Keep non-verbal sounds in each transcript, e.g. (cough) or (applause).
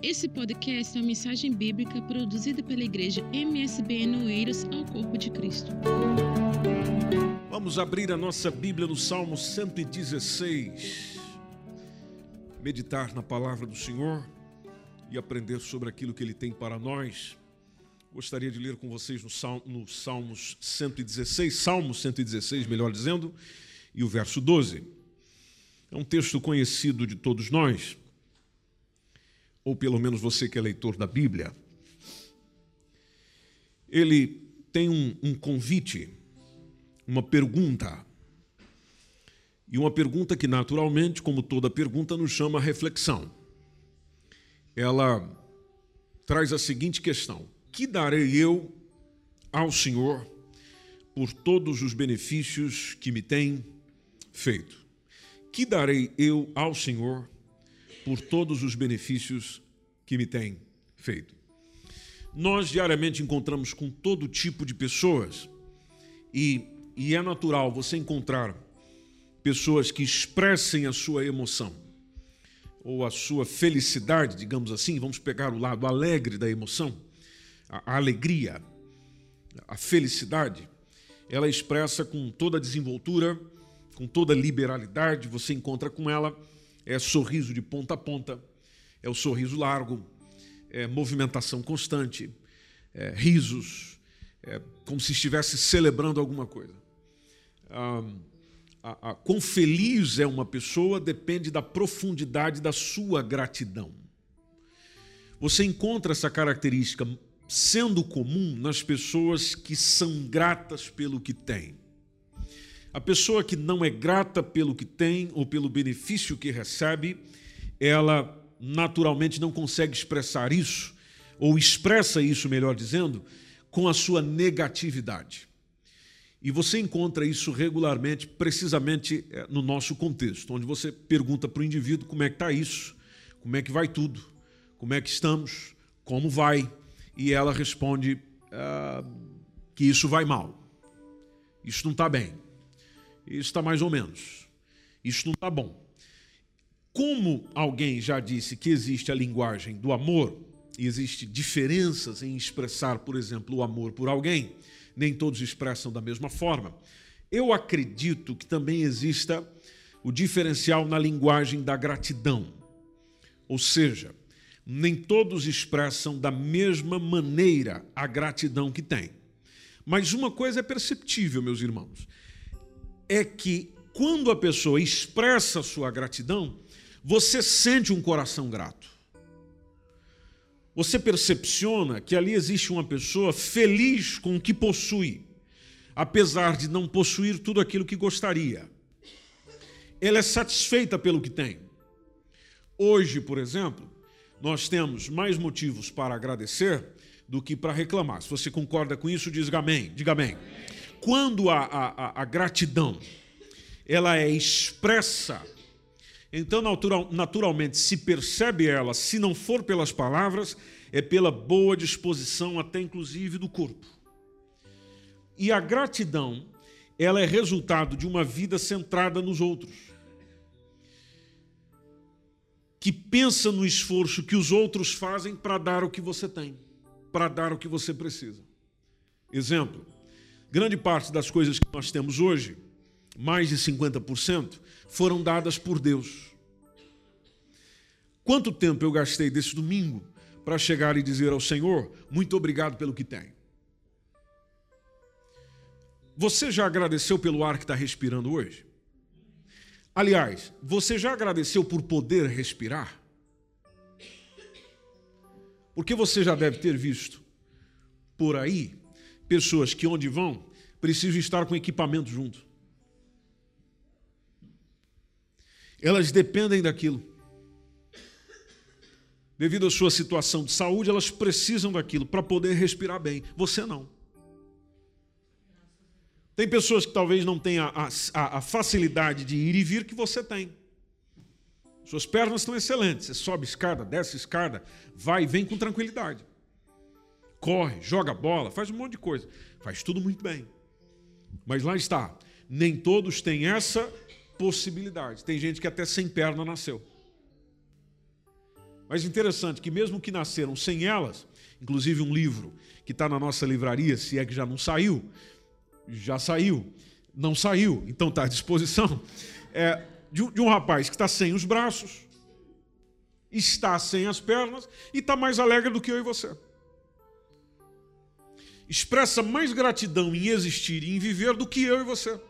Esse podcast é uma mensagem bíblica produzida pela igreja MSBN Oeiras ao Corpo de Cristo. Vamos abrir a nossa Bíblia no Salmo 116. Meditar na palavra do Senhor e aprender sobre aquilo que Ele tem para nós. Gostaria de ler com vocês no, Salmo, no Salmos 116, Salmo 116, melhor dizendo, e o verso 12. É um texto conhecido de todos nós, ou pelo menos você que é leitor da Bíblia. Ele tem um, um convite, uma pergunta. E uma pergunta que, naturalmente, como toda pergunta, nos chama a reflexão. Ela traz a seguinte questão: Que darei eu ao Senhor por todos os benefícios que me tem feito? Que darei eu ao Senhor por todos os benefícios que me tem feito? Nós diariamente encontramos com todo tipo de pessoas e, e é natural você encontrar pessoas que expressem a sua emoção ou a sua felicidade, digamos assim, vamos pegar o lado alegre da emoção, a, a alegria, a felicidade, ela expressa com toda desenvoltura com toda liberalidade, você encontra com ela, é sorriso de ponta a ponta, é o sorriso largo, é movimentação constante, é risos, é como se estivesse celebrando alguma coisa. Ah, a, a, quão feliz é uma pessoa depende da profundidade da sua gratidão. Você encontra essa característica sendo comum nas pessoas que são gratas pelo que têm. A pessoa que não é grata pelo que tem ou pelo benefício que recebe, ela naturalmente não consegue expressar isso, ou expressa isso, melhor dizendo, com a sua negatividade. E você encontra isso regularmente, precisamente eh, no nosso contexto, onde você pergunta para o indivíduo como é que está isso, como é que vai tudo, como é que estamos, como vai, e ela responde ah, que isso vai mal, isso não está bem. Isso está mais ou menos. Isso não está bom. Como alguém já disse que existe a linguagem do amor, e existe diferenças em expressar, por exemplo, o amor por alguém, nem todos expressam da mesma forma. Eu acredito que também exista o diferencial na linguagem da gratidão. Ou seja, nem todos expressam da mesma maneira a gratidão que têm. Mas uma coisa é perceptível, meus irmãos é que quando a pessoa expressa sua gratidão, você sente um coração grato. Você percepciona que ali existe uma pessoa feliz com o que possui, apesar de não possuir tudo aquilo que gostaria. Ela é satisfeita pelo que tem. Hoje, por exemplo, nós temos mais motivos para agradecer do que para reclamar. Se você concorda com isso, diz amém. Diga amém. amém quando a, a, a gratidão ela é expressa, então natural, naturalmente se percebe ela, se não for pelas palavras, é pela boa disposição, até inclusive do corpo. E a gratidão, ela é resultado de uma vida centrada nos outros. Que pensa no esforço que os outros fazem para dar o que você tem, para dar o que você precisa. Exemplo, Grande parte das coisas que nós temos hoje, mais de 50%, foram dadas por Deus. Quanto tempo eu gastei desse domingo para chegar e dizer ao Senhor: muito obrigado pelo que tem? Você já agradeceu pelo ar que está respirando hoje? Aliás, você já agradeceu por poder respirar? Porque você já deve ter visto por aí pessoas que onde vão precisam estar com equipamento junto. Elas dependem daquilo. Devido à sua situação de saúde, elas precisam daquilo para poder respirar bem. Você não. Tem pessoas que talvez não tenham a, a, a facilidade de ir e vir que você tem. Suas pernas estão excelentes. Você sobe escada, desce escada, vai e vem com tranquilidade corre, joga bola, faz um monte de coisa. Faz tudo muito bem. Mas lá está. Nem todos têm essa possibilidade. Tem gente que até sem perna nasceu. Mas interessante que, mesmo que nasceram sem elas, inclusive um livro que está na nossa livraria, se é que já não saiu, já saiu, não saiu, então está à disposição, é, de, de um rapaz que está sem os braços, está sem as pernas e está mais alegre do que eu e você. Expressa mais gratidão em existir e em viver do que eu e você. Ou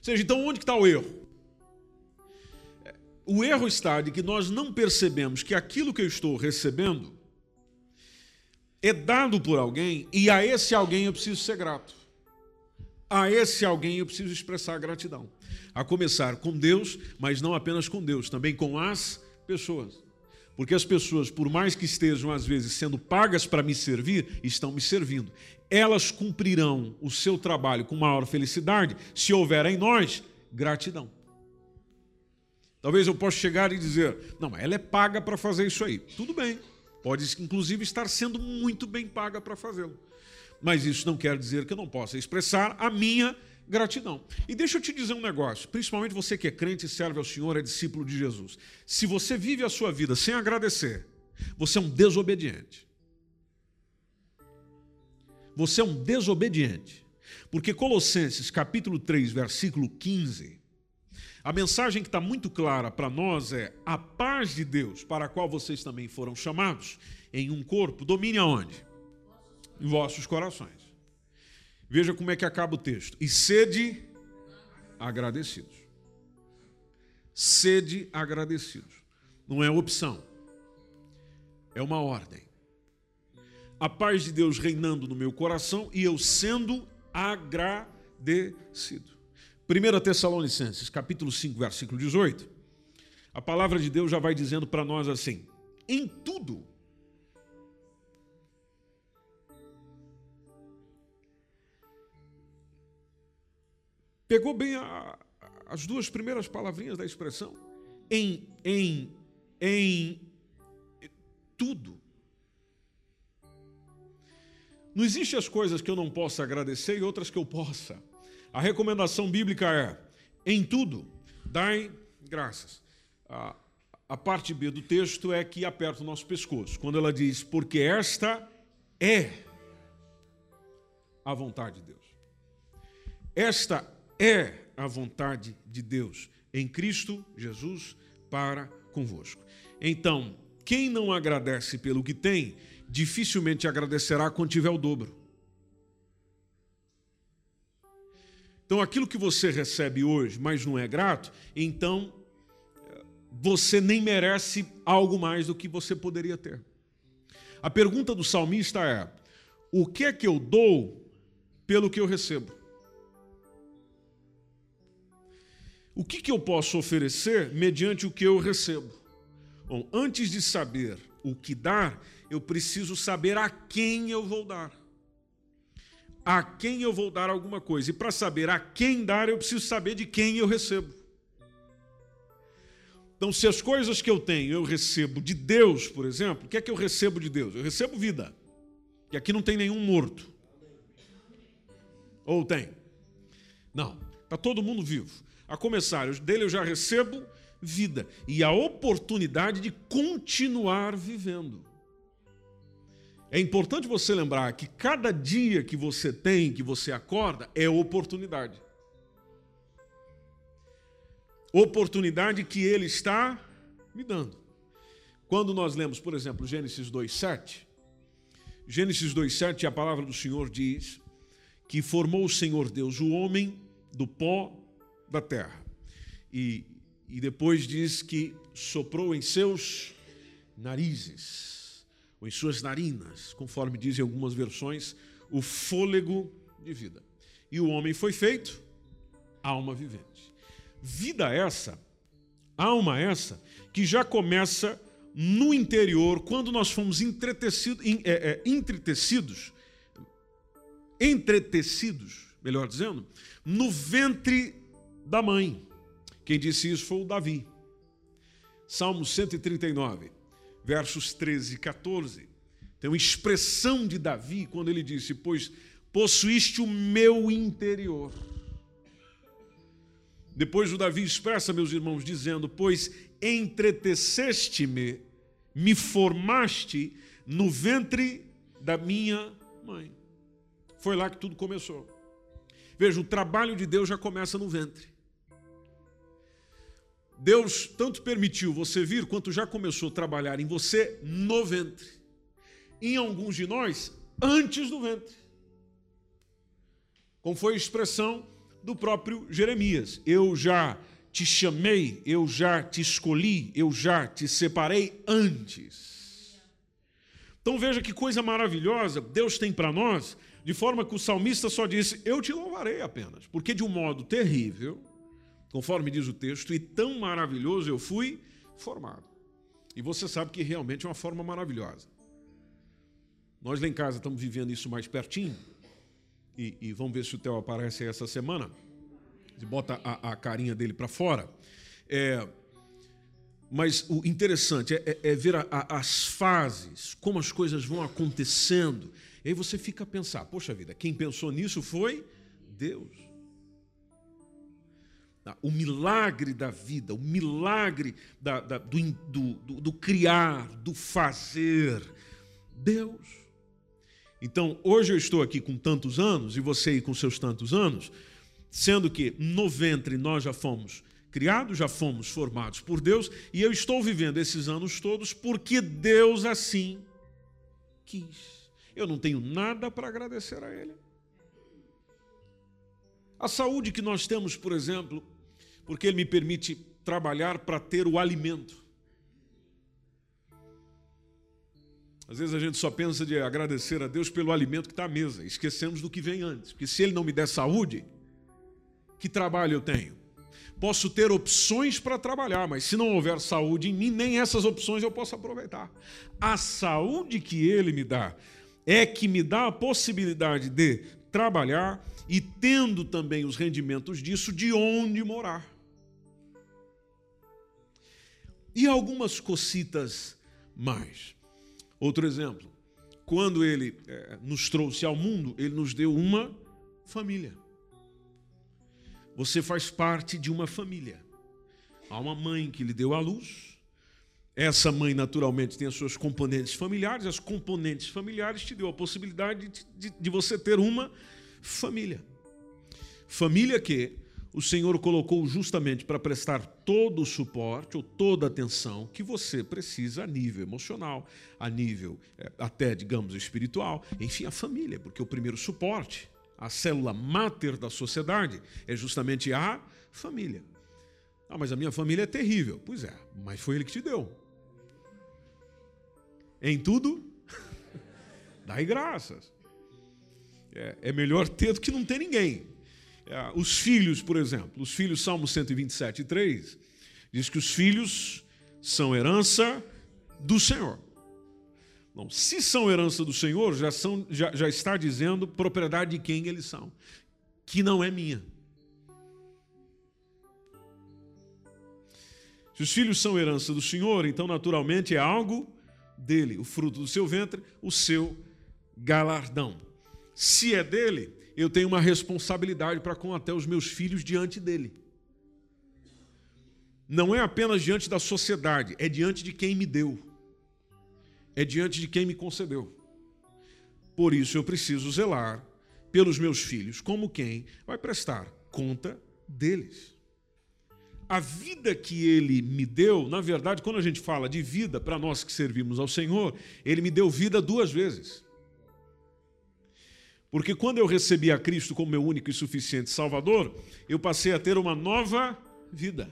seja, então onde está o erro? O erro está de que nós não percebemos que aquilo que eu estou recebendo é dado por alguém e a esse alguém eu preciso ser grato. A esse alguém eu preciso expressar gratidão. A começar com Deus, mas não apenas com Deus, também com as pessoas. Porque as pessoas, por mais que estejam às vezes sendo pagas para me servir, estão me servindo. Elas cumprirão o seu trabalho com maior felicidade se houver em nós gratidão. Talvez eu possa chegar e dizer: não, ela é paga para fazer isso aí. Tudo bem, pode inclusive estar sendo muito bem paga para fazê-lo. Mas isso não quer dizer que eu não possa expressar a minha gratidão. E deixa eu te dizer um negócio, principalmente você que é crente e serve ao Senhor, é discípulo de Jesus. Se você vive a sua vida sem agradecer, você é um desobediente. Você é um desobediente. Porque Colossenses capítulo 3, versículo 15, a mensagem que está muito clara para nós é: a paz de Deus, para a qual vocês também foram chamados, em um corpo, domine aonde? Em vossos corações. Veja como é que acaba o texto. E sede agradecidos. Sede agradecidos. Não é opção, é uma ordem. A paz de Deus reinando no meu coração e eu sendo agradecido. 1 Tessalonicenses, capítulo 5, versículo 18, a palavra de Deus já vai dizendo para nós assim: em tudo. Pegou bem a, as duas primeiras palavrinhas da expressão? Em, em, em tudo. Não existem as coisas que eu não possa agradecer e outras que eu possa. A recomendação bíblica é: em tudo, dai graças. A, a parte B do texto é que aperta o nosso pescoço, quando ela diz: porque esta é a vontade de Deus. Esta é a vontade de Deus em Cristo Jesus para convosco. Então, quem não agradece pelo que tem, dificilmente agradecerá quando tiver o dobro. Então, aquilo que você recebe hoje, mas não é grato, então você nem merece algo mais do que você poderia ter. A pergunta do salmista é: o que é que eu dou pelo que eu recebo? O que, que eu posso oferecer mediante o que eu recebo? Bom, antes de saber o que dar, eu preciso saber a quem eu vou dar a quem eu vou dar alguma coisa. E para saber a quem dar, eu preciso saber de quem eu recebo. Então, se as coisas que eu tenho eu recebo de Deus, por exemplo, o que é que eu recebo de Deus? Eu recebo vida. E aqui não tem nenhum morto. Ou tem? Não, está todo mundo vivo. A começar, dele eu já recebo vida e a oportunidade de continuar vivendo. É importante você lembrar que cada dia que você tem, que você acorda, é oportunidade. Oportunidade que Ele está me dando. Quando nós lemos, por exemplo, Gênesis 2,7, Gênesis 2,7, a palavra do Senhor diz que formou o Senhor Deus o homem do pó da terra. E, e depois diz que soprou em seus narizes ou em suas narinas, conforme dizem algumas versões, o fôlego de vida. E o homem foi feito alma vivente. Vida essa, alma essa, que já começa no interior, quando nós fomos entretecidos, é, é, entretecidos, entretecidos, melhor dizendo, no ventre da mãe. Quem disse isso foi o Davi. Salmo 139 versos 13 e 14. Tem uma expressão de Davi quando ele disse: Pois possuíste o meu interior. Depois o Davi expressa, meus irmãos, dizendo: Pois entreteceste-me me formaste no ventre da minha mãe. Foi lá que tudo começou. Veja, o trabalho de Deus já começa no ventre. Deus tanto permitiu você vir, quanto já começou a trabalhar em você no ventre. Em alguns de nós, antes do ventre. Como foi a expressão do próprio Jeremias: Eu já te chamei, eu já te escolhi, eu já te separei antes. Então veja que coisa maravilhosa Deus tem para nós, de forma que o salmista só disse: Eu te louvarei apenas, porque de um modo terrível, conforme diz o texto, e tão maravilhoso eu fui formado. E você sabe que realmente é uma forma maravilhosa. Nós lá em casa estamos vivendo isso mais pertinho, e, e vamos ver se o Theo aparece essa semana bota a, a carinha dele para fora. É, mas o interessante é, é, é ver a, a, as fases, como as coisas vão acontecendo. E aí você fica a pensar: poxa vida, quem pensou nisso foi Deus. Ah, o milagre da vida, o milagre da, da, do, do, do, do criar, do fazer. Deus. Então, hoje eu estou aqui com tantos anos, e você aí com seus tantos anos, sendo que no ventre nós já fomos criados, já fomos formados por Deus, e eu estou vivendo esses anos todos porque Deus assim quis. Eu não tenho nada para agradecer a Ele. A saúde que nós temos, por exemplo, porque Ele me permite trabalhar para ter o alimento. Às vezes a gente só pensa de agradecer a Deus pelo alimento que está à mesa, esquecemos do que vem antes, porque se Ele não me der saúde, que trabalho eu tenho? Posso ter opções para trabalhar, mas se não houver saúde em mim, nem essas opções eu posso aproveitar. A saúde que ele me dá é que me dá a possibilidade de trabalhar e tendo também os rendimentos disso, de onde morar. E algumas cocitas mais. Outro exemplo, quando ele é, nos trouxe ao mundo, ele nos deu uma família. Você faz parte de uma família. Há uma mãe que lhe deu a luz. Essa mãe, naturalmente, tem as suas componentes familiares. As componentes familiares te deu a possibilidade de, de, de você ter uma. Família que o Senhor colocou justamente para prestar todo o suporte ou toda a atenção que você precisa a nível emocional, a nível é, até, digamos, espiritual. Enfim, a família, porque o primeiro suporte a célula máter da sociedade é justamente a família. Ah, mas a minha família é terrível. Pois é, mas foi ele que te deu. Em tudo, (laughs) dai graças. É, é, melhor ter do que não ter ninguém. É, os filhos, por exemplo, os filhos, Salmo 127, 3, diz que os filhos são herança do Senhor. Bom, se são herança do Senhor, já, são, já, já está dizendo propriedade de quem eles são, que não é minha. Se os filhos são herança do Senhor, então naturalmente é algo dele, o fruto do seu ventre, o seu galardão. Se é dele, eu tenho uma responsabilidade para com até os meus filhos diante dele. Não é apenas diante da sociedade, é diante de quem me deu é diante de quem me concedeu. Por isso eu preciso zelar pelos meus filhos, como quem vai prestar conta deles. A vida que ele me deu, na verdade, quando a gente fala de vida para nós que servimos ao Senhor, ele me deu vida duas vezes. Porque quando eu recebi a Cristo como meu único e suficiente Salvador, eu passei a ter uma nova vida.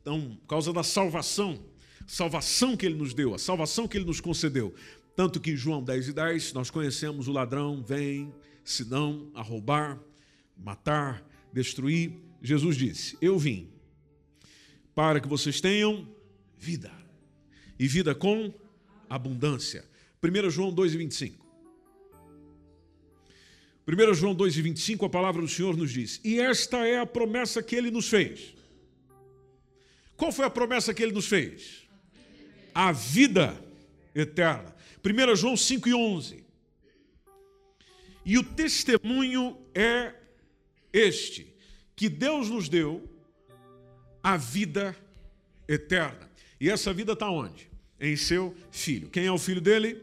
Então, por causa da salvação, salvação que ele nos deu, a salvação que ele nos concedeu. Tanto que em João 10 e 10 nós conhecemos o ladrão vem, senão a roubar, matar, destruir. Jesus disse: Eu vim para que vocês tenham vida, e vida com abundância. 1 João 2 e 25. 1 João 2 e 25, a palavra do Senhor nos diz: E esta é a promessa que ele nos fez. Qual foi a promessa que ele nos fez? a vida eterna. 1 João 5 e 11. E o testemunho é este: que Deus nos deu a vida eterna. E essa vida está onde? em seu filho. Quem é o filho dele?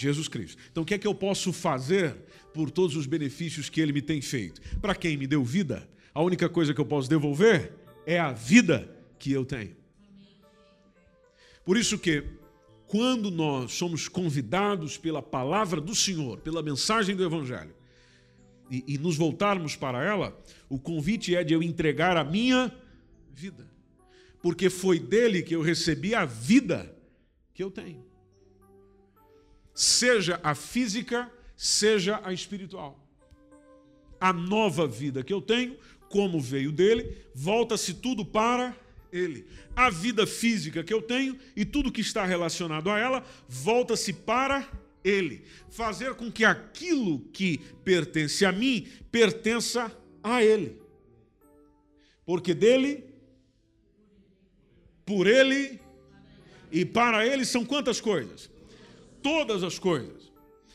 Jesus Cristo. Então, o que é que eu posso fazer por todos os benefícios que ele me tem feito? Para quem me deu vida, a única coisa que eu posso devolver é a vida que eu tenho. Por isso que quando nós somos convidados pela palavra do Senhor, pela mensagem do Evangelho, e, e, nos voltarmos para ela, o convite é de eu entregar a minha vida. Porque foi dele que eu recebi a vida que eu tenho. Seja a física, seja a espiritual. A nova vida que eu tenho, como veio dele, volta-se tudo para ele. A vida física que eu tenho e tudo que está relacionado a ela volta-se para ele. Fazer com que aquilo que pertence a mim pertença a ele. Porque dele, por ele e para ele são quantas coisas? Todas as coisas.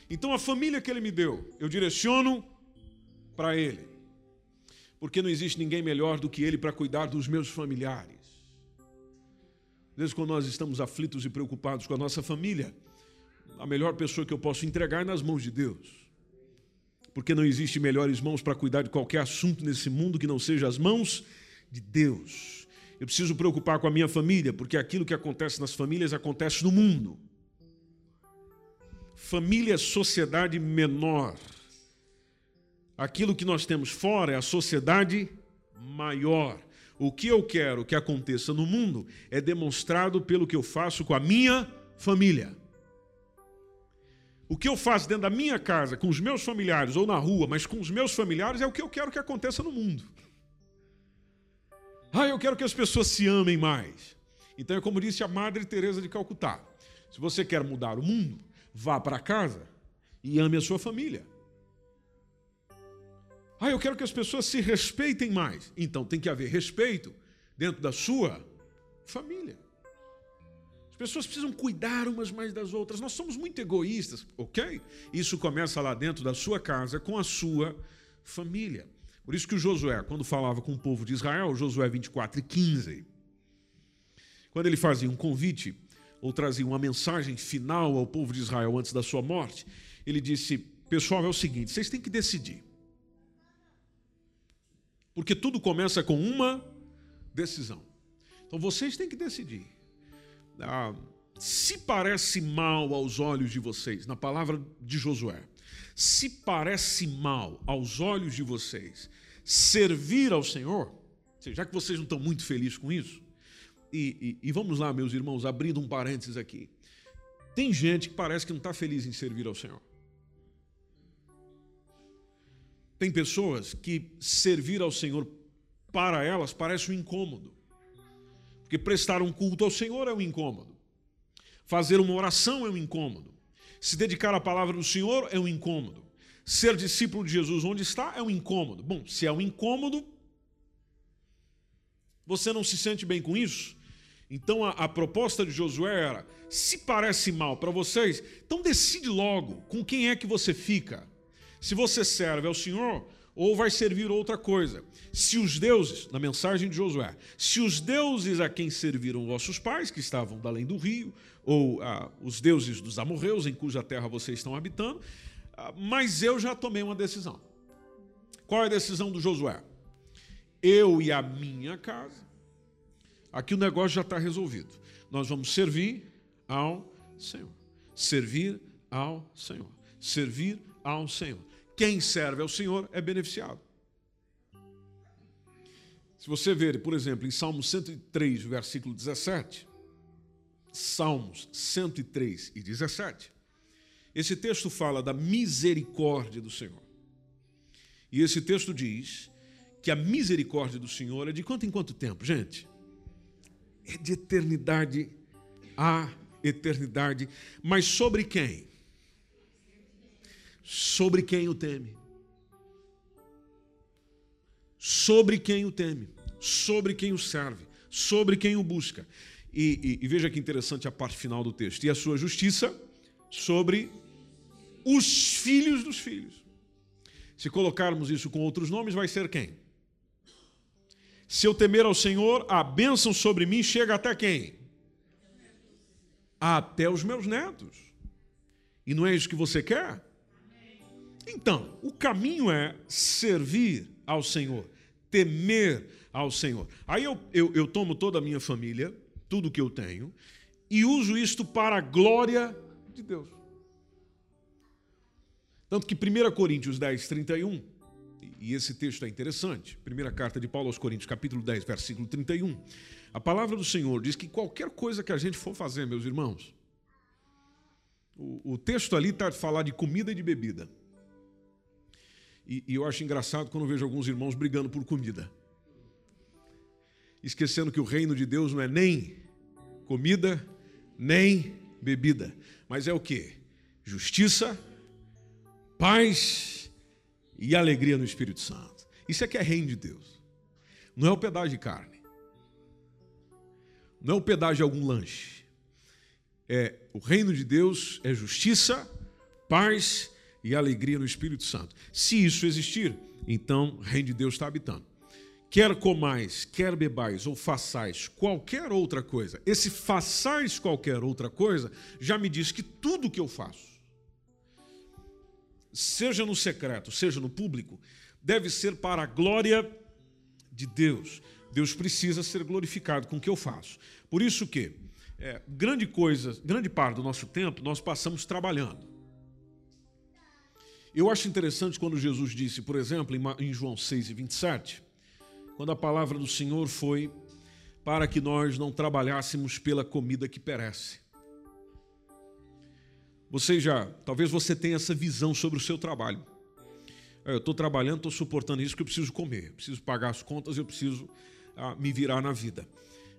Então a família que ele me deu, eu direciono para ele. Porque não existe ninguém melhor do que ele para cuidar dos meus familiares. Desde quando nós estamos aflitos e preocupados com a nossa família, a melhor pessoa que eu posso entregar é nas mãos de Deus. Porque não existe melhores mãos para cuidar de qualquer assunto nesse mundo que não seja as mãos de Deus. Eu preciso preocupar com a minha família, porque aquilo que acontece nas famílias acontece no mundo. Família é sociedade menor. Aquilo que nós temos fora é a sociedade maior. O que eu quero que aconteça no mundo é demonstrado pelo que eu faço com a minha família. O que eu faço dentro da minha casa, com os meus familiares ou na rua, mas com os meus familiares, é o que eu quero que aconteça no mundo. Ah, eu quero que as pessoas se amem mais. Então é como disse a Madre Teresa de Calcutá: se você quer mudar o mundo, vá para casa e ame a sua família. Ah, eu quero que as pessoas se respeitem mais. Então tem que haver respeito dentro da sua família. As pessoas precisam cuidar umas mais das outras. Nós somos muito egoístas, ok? Isso começa lá dentro da sua casa, com a sua família. Por isso que o Josué, quando falava com o povo de Israel, Josué 24 e 15, quando ele fazia um convite ou trazia uma mensagem final ao povo de Israel antes da sua morte, ele disse: Pessoal, é o seguinte, vocês têm que decidir. Porque tudo começa com uma decisão. Então vocês têm que decidir. Ah, se parece mal aos olhos de vocês, na palavra de Josué, se parece mal aos olhos de vocês servir ao Senhor, já que vocês não estão muito felizes com isso, e, e, e vamos lá, meus irmãos, abrindo um parênteses aqui. Tem gente que parece que não está feliz em servir ao Senhor. Tem pessoas que servir ao Senhor para elas parece um incômodo. Porque prestar um culto ao Senhor é um incômodo. Fazer uma oração é um incômodo. Se dedicar à palavra do Senhor é um incômodo. Ser discípulo de Jesus onde está é um incômodo. Bom, se é um incômodo, você não se sente bem com isso? Então a, a proposta de Josué era: se parece mal para vocês, então decide logo com quem é que você fica se você serve ao Senhor ou vai servir outra coisa. Se os deuses, na mensagem de Josué, se os deuses a quem serviram vossos pais, que estavam da além do rio, ou ah, os deuses dos amorreus, em cuja terra vocês estão habitando, ah, mas eu já tomei uma decisão. Qual é a decisão do Josué? Eu e a minha casa, aqui o negócio já está resolvido. Nós vamos servir ao Senhor. Servir ao Senhor. Servir ao Senhor. Quem serve ao Senhor é beneficiado. Se você ver, por exemplo, em Salmos 103, versículo 17, Salmos 103 e 17, esse texto fala da misericórdia do Senhor. E esse texto diz que a misericórdia do Senhor é de quanto em quanto tempo, gente? É de eternidade a eternidade. Mas sobre quem? sobre quem o teme. Sobre quem o teme, sobre quem o serve, sobre quem o busca. E, e, e veja que interessante a parte final do texto. E a sua justiça sobre os filhos dos filhos. Se colocarmos isso com outros nomes, vai ser quem? Se eu temer ao Senhor, a bênção sobre mim chega até quem? até os meus netos. E não é isso que você quer? Então, o caminho é servir ao Senhor, temer ao Senhor. Aí eu, eu, eu tomo toda a minha família, tudo que eu tenho, e uso isto para a glória de Deus. Tanto que 1 Coríntios 10, 31, e esse texto é interessante, primeira carta de Paulo aos Coríntios, capítulo 10, versículo 31, a palavra do Senhor diz que qualquer coisa que a gente for fazer, meus irmãos, o, o texto ali está a falar de comida e de bebida. E, e eu acho engraçado quando vejo alguns irmãos brigando por comida. Esquecendo que o reino de Deus não é nem comida, nem bebida, mas é o que? Justiça, paz e alegria no Espírito Santo. Isso é que é reino de Deus. Não é o pedaço de carne. Não é o pedaço de algum lanche. É o reino de Deus é justiça, paz e alegria no Espírito Santo. Se isso existir, então o reino de Deus está habitando. Quer comais, quer bebais ou façais qualquer outra coisa, esse façais qualquer outra coisa já me diz que tudo que eu faço, seja no secreto, seja no público, deve ser para a glória de Deus. Deus precisa ser glorificado com o que eu faço. Por isso que é, grande coisa, grande parte do nosso tempo nós passamos trabalhando. Eu acho interessante quando Jesus disse, por exemplo, em João 6 e 27, quando a palavra do Senhor foi para que nós não trabalhássemos pela comida que perece. Você já, talvez você tenha essa visão sobre o seu trabalho. É, eu estou trabalhando, estou suportando isso que eu preciso comer, eu preciso pagar as contas, eu preciso ah, me virar na vida.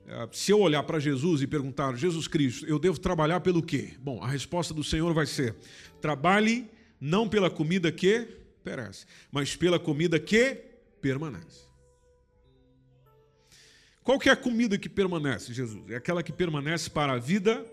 Ah, se eu olhar para Jesus e perguntar, Jesus Cristo, eu devo trabalhar pelo quê? Bom, a resposta do Senhor vai ser: trabalhe não pela comida que perece, mas pela comida que permanece. Qual que é a comida que permanece, Jesus? É aquela que permanece para a vida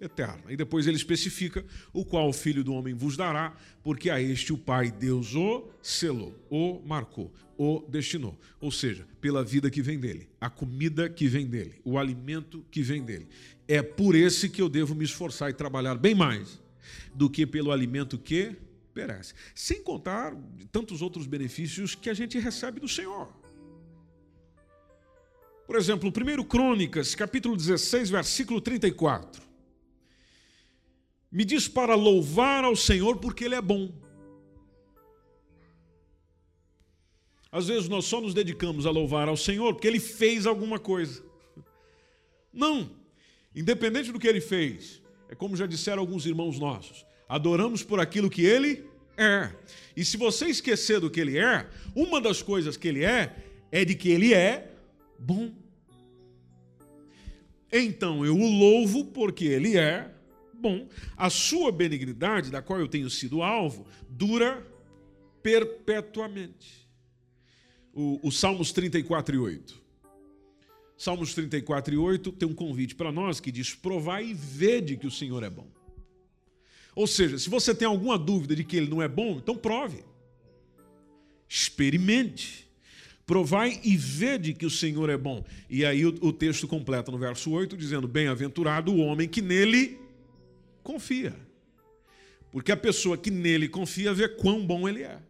eterna. E depois ele especifica o qual o Filho do Homem vos dará, porque a este o Pai Deus o selou, o marcou, o destinou. Ou seja, pela vida que vem dele, a comida que vem dele, o alimento que vem dele. É por esse que eu devo me esforçar e trabalhar bem mais do que pelo alimento que perece. Sem contar tantos outros benefícios que a gente recebe do Senhor. Por exemplo, 1 Crônicas, capítulo 16, versículo 34 me diz para louvar ao Senhor porque Ele é bom. Às vezes nós só nos dedicamos a louvar ao Senhor porque Ele fez alguma coisa. Não, independente do que Ele fez, é como já disseram alguns irmãos nossos, adoramos por aquilo que Ele é. E se você esquecer do que Ele é, uma das coisas que Ele é, é de que Ele é bom. Então eu o louvo porque Ele é bom. A sua benignidade, da qual eu tenho sido alvo, dura perpetuamente. O, o Salmos 34 e 8. Salmos 34 e 8 tem um convite para nós que diz: provai e vede que o Senhor é bom. Ou seja, se você tem alguma dúvida de que ele não é bom, então prove. Experimente. Provai e vede que o Senhor é bom. E aí o, o texto completa no verso 8, dizendo: Bem-aventurado o homem que nele confia. Porque a pessoa que nele confia vê quão bom ele é.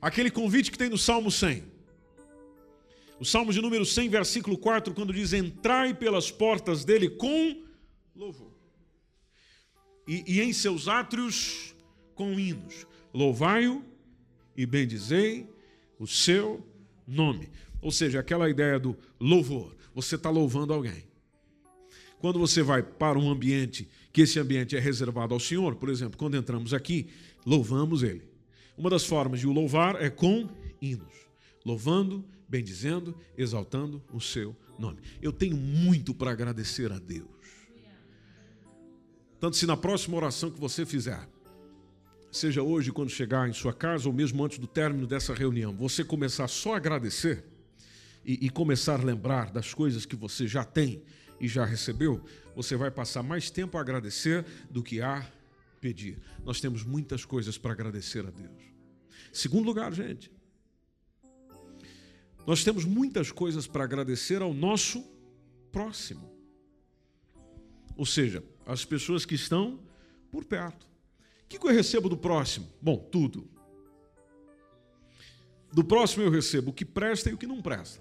Aquele convite que tem no Salmo 100. O Salmo de número 100, versículo 4, quando diz: Entrai pelas portas dele com louvor. E, e em seus átrios com hinos. Louvai-o e bendizei o seu nome. Ou seja, aquela ideia do louvor. Você está louvando alguém. Quando você vai para um ambiente que esse ambiente é reservado ao Senhor, por exemplo, quando entramos aqui, louvamos Ele. Uma das formas de o louvar é com hinos, louvando, bendizendo, exaltando o seu nome. Eu tenho muito para agradecer a Deus. Tanto se na próxima oração que você fizer, seja hoje quando chegar em sua casa ou mesmo antes do término dessa reunião, você começar só a agradecer e, e começar a lembrar das coisas que você já tem e já recebeu, você vai passar mais tempo a agradecer do que a pedir. Nós temos muitas coisas para agradecer a Deus. Segundo lugar, gente, nós temos muitas coisas para agradecer ao nosso próximo. Ou seja, as pessoas que estão por perto. O que eu recebo do próximo? Bom, tudo. Do próximo eu recebo o que presta e o que não presta.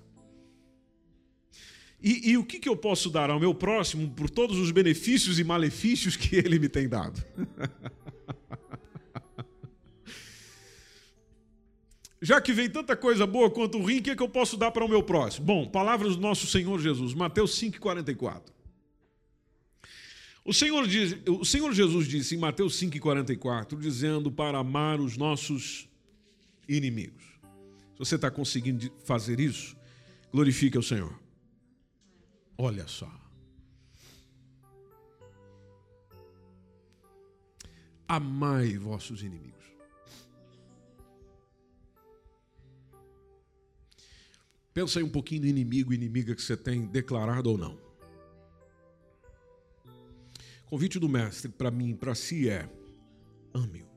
E, e o que, que eu posso dar ao meu próximo por todos os benefícios e malefícios que ele me tem dado? (laughs) Já que vem tanta coisa boa quanto ruim, o que, é que eu posso dar para o meu próximo? Bom, palavras do nosso Senhor Jesus, Mateus 5,44. O Senhor, diz, o Senhor Jesus disse em Mateus 5,44, dizendo para amar os nossos inimigos. Se você está conseguindo fazer isso, glorifique o Senhor. Olha só. Amai vossos inimigos. Pensa aí um pouquinho no inimigo inimiga que você tem declarado ou não. O convite do mestre para mim, para si é: ame-o.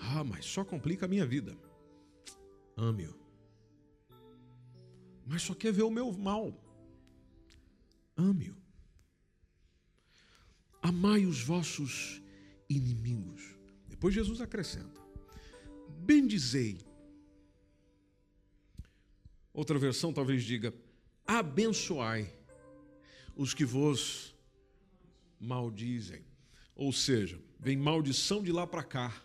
Ah, mas só complica a minha vida. Ame-o. Mas só quer ver o meu mal. Ame-o. Amai os vossos inimigos. Depois Jesus acrescenta: Bendizei Outra versão talvez diga: abençoai os que vos maldizem. Ou seja, vem maldição de lá para cá,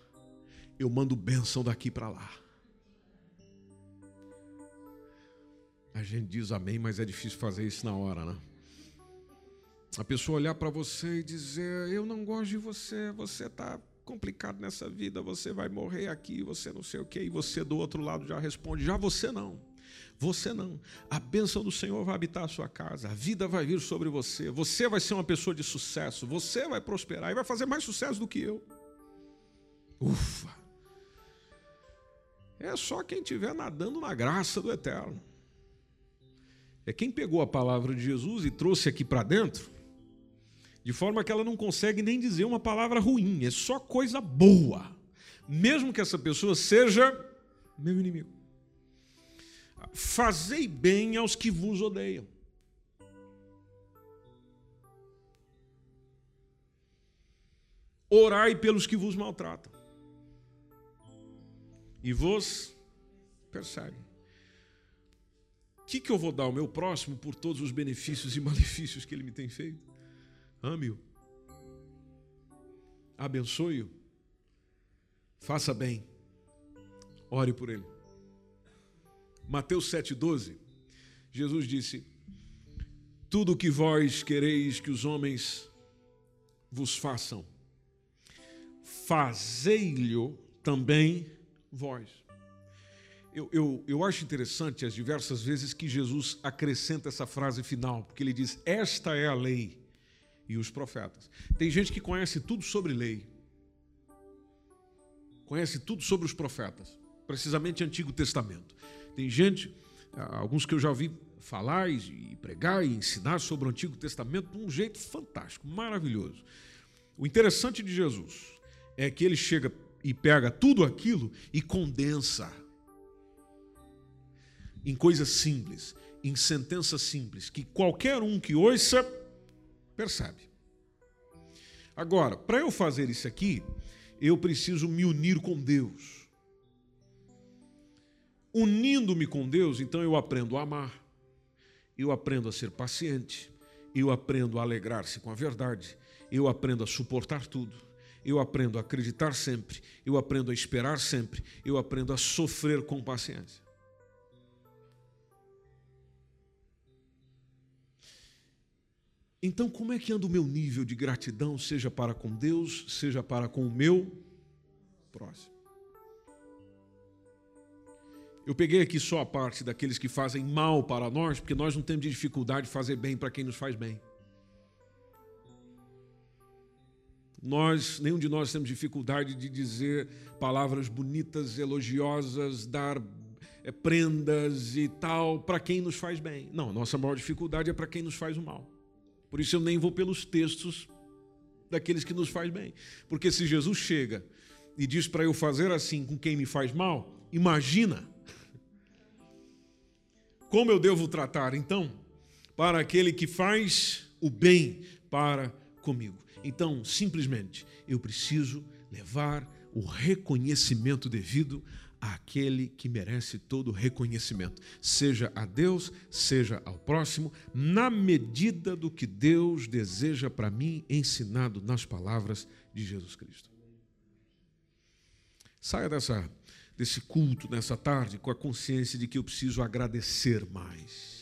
eu mando bênção daqui para lá. A gente diz amém, mas é difícil fazer isso na hora, né? A pessoa olhar para você e dizer: Eu não gosto de você, você está complicado nessa vida, você vai morrer aqui, você não sei o que, e você do outro lado já responde: Já você não. Você não. A bênção do Senhor vai habitar a sua casa, a vida vai vir sobre você, você vai ser uma pessoa de sucesso, você vai prosperar e vai fazer mais sucesso do que eu. Ufa! É só quem estiver nadando na graça do Eterno. É quem pegou a palavra de Jesus e trouxe aqui para dentro, de forma que ela não consegue nem dizer uma palavra ruim, é só coisa boa, mesmo que essa pessoa seja meu inimigo. Fazei bem aos que vos odeiam. Orai pelos que vos maltratam. E vos perseguem. Que, que eu vou dar ao meu próximo por todos os benefícios e (laughs) malefícios que ele me tem feito? Ame-o. Abençoe-o. Faça bem. Ore por ele. Mateus 7,12, Jesus disse: Tudo o que vós quereis que os homens vos façam, fazei-lhe também vós. Eu, eu, eu acho interessante as diversas vezes que Jesus acrescenta essa frase final, porque ele diz: Esta é a lei e os profetas. Tem gente que conhece tudo sobre lei, conhece tudo sobre os profetas, precisamente Antigo Testamento. Tem gente, alguns que eu já ouvi falar e pregar e ensinar sobre o Antigo Testamento de um jeito fantástico, maravilhoso. O interessante de Jesus é que ele chega e pega tudo aquilo e condensa em coisas simples, em sentenças simples, que qualquer um que ouça percebe. Agora, para eu fazer isso aqui, eu preciso me unir com Deus. Unindo-me com Deus, então eu aprendo a amar, eu aprendo a ser paciente, eu aprendo a alegrar-se com a verdade, eu aprendo a suportar tudo, eu aprendo a acreditar sempre, eu aprendo a esperar sempre, eu aprendo a sofrer com paciência. Então, como é que anda o meu nível de gratidão, seja para com Deus, seja para com o meu próximo? Eu peguei aqui só a parte daqueles que fazem mal para nós, porque nós não temos dificuldade de fazer bem para quem nos faz bem. Nós, nenhum de nós temos dificuldade de dizer palavras bonitas, elogiosas, dar é, prendas e tal para quem nos faz bem. Não, nossa maior dificuldade é para quem nos faz o mal. Por isso eu nem vou pelos textos daqueles que nos faz bem. Porque se Jesus chega e diz para eu fazer assim com quem me faz mal, imagina como eu devo tratar, então, para aquele que faz o bem para comigo. Então, simplesmente, eu preciso levar o reconhecimento devido àquele que merece todo reconhecimento, seja a Deus, seja ao próximo, na medida do que Deus deseja para mim, ensinado nas palavras de Jesus Cristo. Saia dessa, desse culto nessa tarde com a consciência de que eu preciso agradecer mais.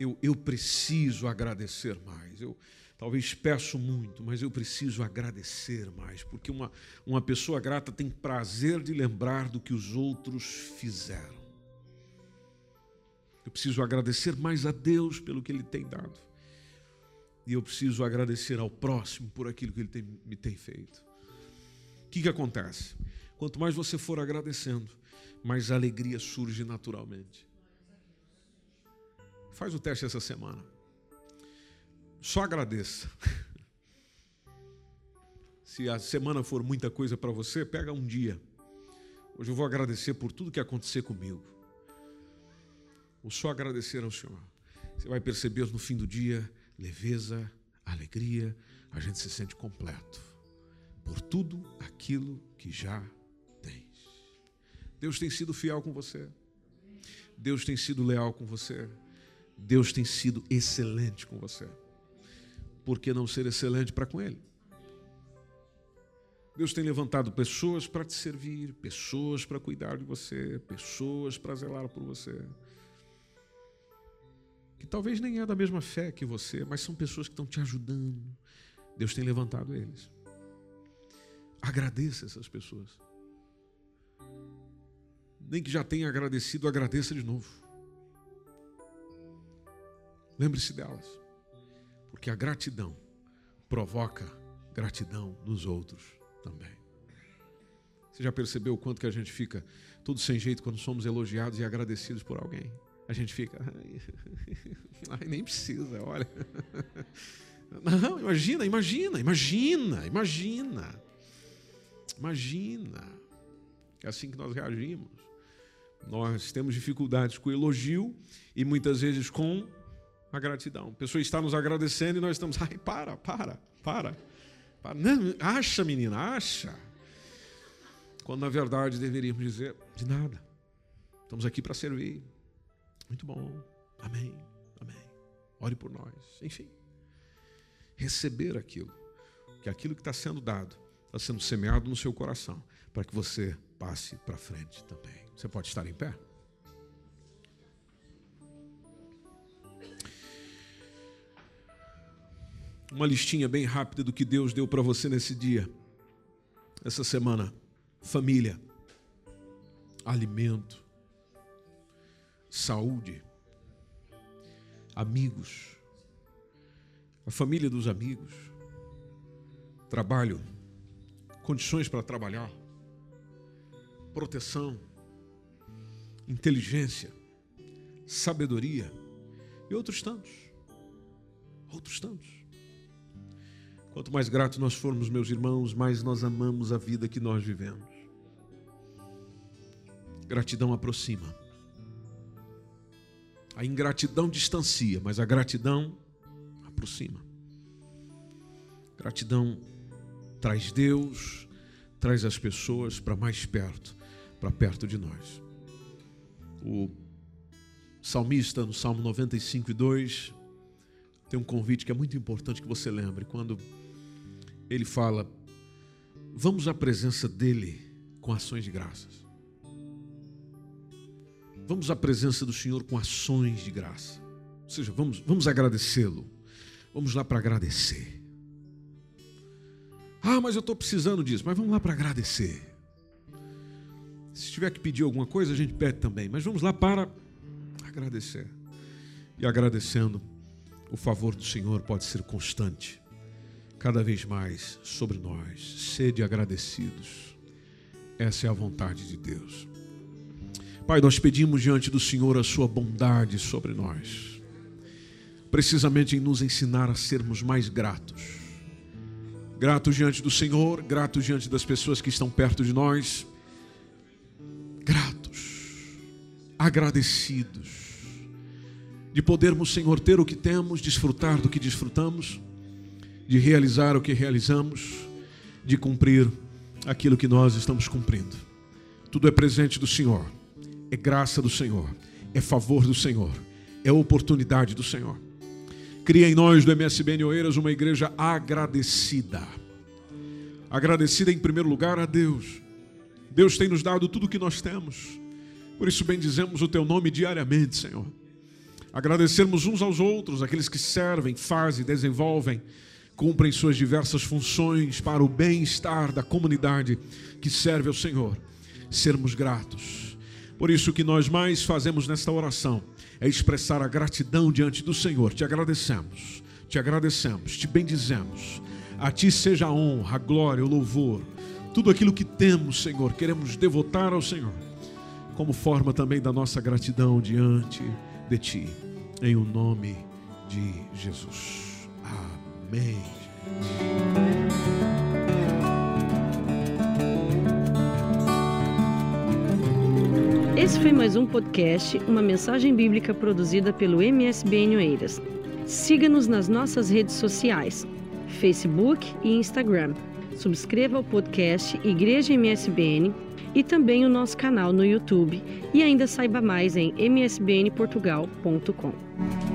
Eu, eu preciso agradecer mais. Eu, Talvez peço muito, mas eu preciso agradecer mais, porque uma, uma pessoa grata tem prazer de lembrar do que os outros fizeram. Eu preciso agradecer mais a Deus pelo que Ele tem dado. E eu preciso agradecer ao próximo por aquilo que Ele tem, me tem feito. O que, que acontece? Quanto mais você for agradecendo, mais alegria surge naturalmente. Faz o teste essa semana. Só agradeça. (laughs) Se a semana for muita coisa para você, pega um dia. Hoje eu vou agradecer por tudo que acontecer comigo. Ou só agradecer ao Senhor. Você vai perceber no fim do dia leveza, alegria, a gente se sente completo por tudo aquilo que já tens. Deus tem sido fiel com você. Deus tem sido leal com você. Deus tem sido excelente com você por que não ser excelente para com Ele? Deus tem levantado pessoas para te servir, pessoas para cuidar de você, pessoas para zelar por você. Que talvez nem é da mesma fé que você, mas são pessoas que estão te ajudando. Deus tem levantado eles. Agradeça essas pessoas. Nem que já tenha agradecido, agradeça de novo. Lembre-se delas. Porque a gratidão provoca gratidão nos outros também. Você já percebeu o quanto que a gente fica tudo sem jeito quando somos elogiados e agradecidos por alguém? A gente fica, ai, (laughs) nem precisa, olha. (laughs) Não, imagina, imagina, imagina, imagina. Imagina. É assim que nós reagimos. Nós temos dificuldades com elogio e muitas vezes com a gratidão. A pessoa está nos agradecendo e nós estamos, ai, para, para, para. para. Não, acha, menina, acha. Quando na verdade deveríamos dizer, de nada. Estamos aqui para servir. Muito bom. Amém. Amém. Ore por nós. Enfim. Receber aquilo. Que aquilo que está sendo dado está sendo semeado no seu coração. Para que você passe para frente também. Você pode estar em pé? Uma listinha bem rápida do que Deus deu para você nesse dia, essa semana: família, alimento, saúde, amigos, a família dos amigos, trabalho, condições para trabalhar, proteção, inteligência, sabedoria e outros tantos. Outros tantos. Quanto mais grato nós formos, meus irmãos, mais nós amamos a vida que nós vivemos. Gratidão aproxima. A ingratidão distancia, mas a gratidão aproxima. Gratidão traz Deus, traz as pessoas para mais perto, para perto de nós. O salmista, no Salmo 95 e 2, tem um convite que é muito importante que você lembre. Quando ele fala: vamos à presença dele com ações de graças. Vamos à presença do Senhor com ações de graça. Ou seja, vamos, vamos agradecê-lo. Vamos lá para agradecer. Ah, mas eu estou precisando disso. Mas vamos lá para agradecer. Se tiver que pedir alguma coisa, a gente pede também. Mas vamos lá para agradecer. E agradecendo, o favor do Senhor pode ser constante cada vez mais sobre nós. Sede agradecidos. Essa é a vontade de Deus. Pai, nós pedimos diante do Senhor a sua bondade sobre nós, precisamente em nos ensinar a sermos mais gratos. Gratos diante do Senhor, gratos diante das pessoas que estão perto de nós, gratos, agradecidos, de podermos, Senhor, ter o que temos, desfrutar do que desfrutamos, de realizar o que realizamos, de cumprir aquilo que nós estamos cumprindo. Tudo é presente do Senhor, é graça do Senhor, é favor do Senhor, é oportunidade do Senhor. Cria em nós do MSBN Oeiras uma igreja agradecida. Agradecida em primeiro lugar a Deus. Deus tem nos dado tudo o que nós temos. Por isso bendizemos o teu nome diariamente, Senhor. Agradecermos uns aos outros, aqueles que servem, fazem, desenvolvem, cumprem suas diversas funções para o bem-estar da comunidade que serve ao Senhor. Sermos gratos. Por isso que nós mais fazemos nesta oração é expressar a gratidão diante do Senhor. Te agradecemos, te agradecemos, te bendizemos. A ti seja a honra, a glória, o louvor, tudo aquilo que temos, Senhor, queremos devotar ao Senhor, como forma também da nossa gratidão diante de ti, em o nome de Jesus. Amém. Esse foi mais um podcast, uma mensagem bíblica produzida pelo MSBN Oeiras. Siga-nos nas nossas redes sociais, Facebook e Instagram. Subscreva o podcast Igreja MSBN e também o nosso canal no YouTube. E ainda saiba mais em msbnportugal.com.